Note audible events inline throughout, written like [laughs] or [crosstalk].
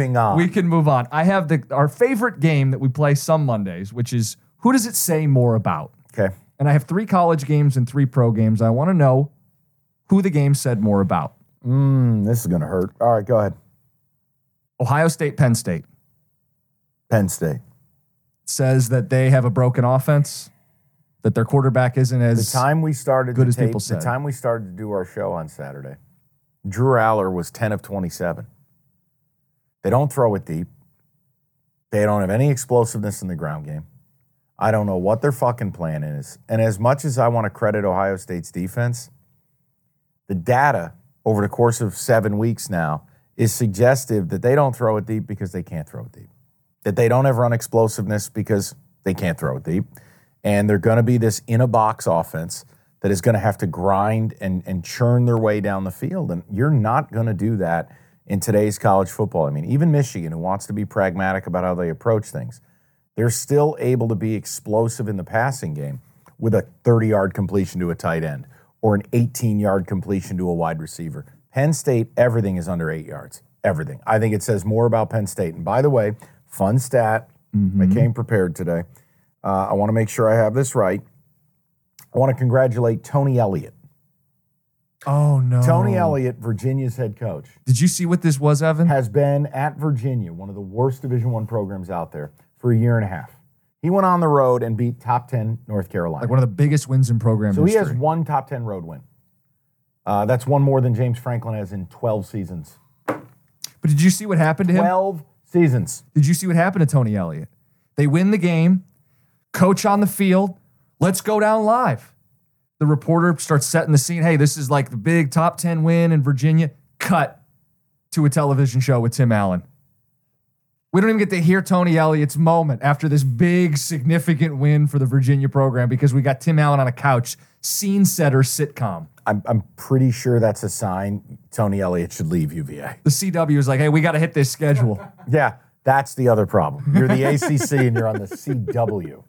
On. We can move on. I have the our favorite game that we play some Mondays, which is who does it say more about? okay. And I have three college games and three pro games. I want to know who the game said more about. Mm, this is going to hurt. All right, go ahead. Ohio State, Penn State Penn State. says that they have a broken offense, that their quarterback isn't as The time we started good as tape, people the time we started to do our show on Saturday, Drew Allar was 10 of 27. They don't throw it deep. They don't have any explosiveness in the ground game. I don't know what their fucking plan is. And as much as I want to credit Ohio State's defense, the data over the course of seven weeks now is suggestive that they don't throw it deep because they can't throw it deep. That they don't have run explosiveness because they can't throw it deep. And they're going to be this in a box offense that is going to have to grind and, and churn their way down the field. And you're not going to do that in today's college football. I mean, even Michigan, who wants to be pragmatic about how they approach things, they're still able to be explosive in the passing game with a 30 yard completion to a tight end or an 18 yard completion to a wide receiver. Penn State, everything is under eight yards. Everything. I think it says more about Penn State. And by the way, fun stat. I came prepared today. Uh, I want to make sure I have this right. I want to congratulate Tony Elliott. Oh no. Tony Elliott, Virginia's head coach, Did you see what this was, Evan? has been at Virginia, one of the worst Division One programs out there, for a year and a half. He went on the road and beat top 10 North Carolina. like one of the biggest wins in program so he history. has one top 10 road win. Uh, that's one more than James Franklin has in 12 seasons. but did you see what happened to him? 12 seasons. Did you see what happened to Tony Elliott? They win the game, coach on the field, let's go down live. The reporter starts setting the scene. Hey, this is like the big top 10 win in Virginia. Cut to a television show with Tim Allen. We don't even get to hear Tony Elliott's moment after this big, significant win for the Virginia program because we got Tim Allen on a couch, scene setter sitcom. I'm, I'm pretty sure that's a sign Tony Elliott should leave UVA. The CW is like, hey, we got to hit this schedule. [laughs] Yeah, that's the other problem. You're the ACC and you're on the CW.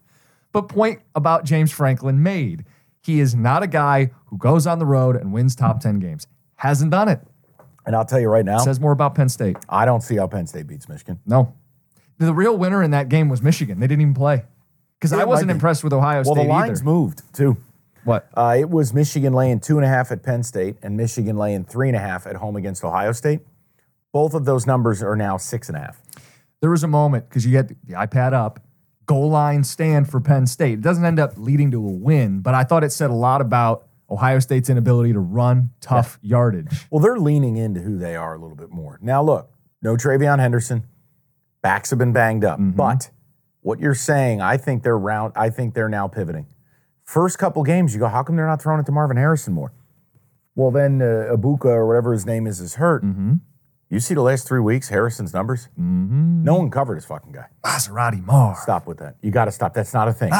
But point about James Franklin made. He is not a guy who goes on the road and wins top 10 games. Hasn't done it. And I'll tell you right now, Says more about Penn State. I don't see how Penn State beats Michigan. No. The real winner in that game was Michigan. They didn't even play. Because Yeah, I wasn't impressed with Ohio Well, State Well, the lines either. moved too. What? Uh, it was Michigan laying two and a half at Penn State and Michigan laying three and a half at home against Ohio State. Both of those numbers are now six and a half. There was a moment because you get the iPad up, goal line stand for Penn State. It doesn't end up leading to a win, but I thought it said a lot about Ohio State's inability to run tough yardage. Well, they're leaning into who they are a little bit more. Now, look, no TreVeyon Henderson. Backs have been banged up. But what you're saying, I think they're round. I think they're now pivoting. First couple games, you go, how come they're not throwing it to Marvin Harrison more? Well, then uh, Abuka or whatever his name is is hurt. You see the last three weeks, Harrison's numbers. Mm-hmm. No one covered his fucking guy. Maserati Marv. Stop with that. You got to stop. That's not a thing.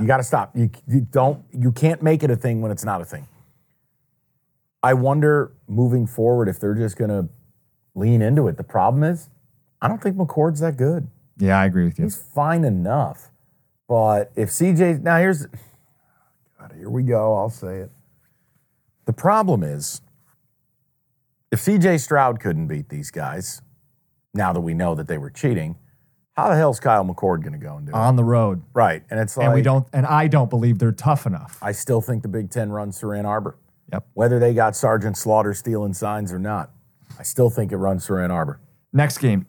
You got to stop. You, you don't. You can't make it a thing when it's not a thing. I wonder moving forward if they're just going to lean into it. The problem is, I don't think McCord's that good. Yeah, I agree with you. He's fine enough, but if CJ now here's, God, here we go. I'll say it. The problem is, if CJ Stroud couldn't beat these guys, now that we know that they were cheating, how the hell's Kyle McCord going to go and do it? On the road. Right, and it's like and we don't and I don't believe they're tough enough. I still think the Big Ten runs through Ann Arbor, Yep. whether they got Sergeant Slaughter stealing signs or not. I still think it runs through Ann Arbor. Next game,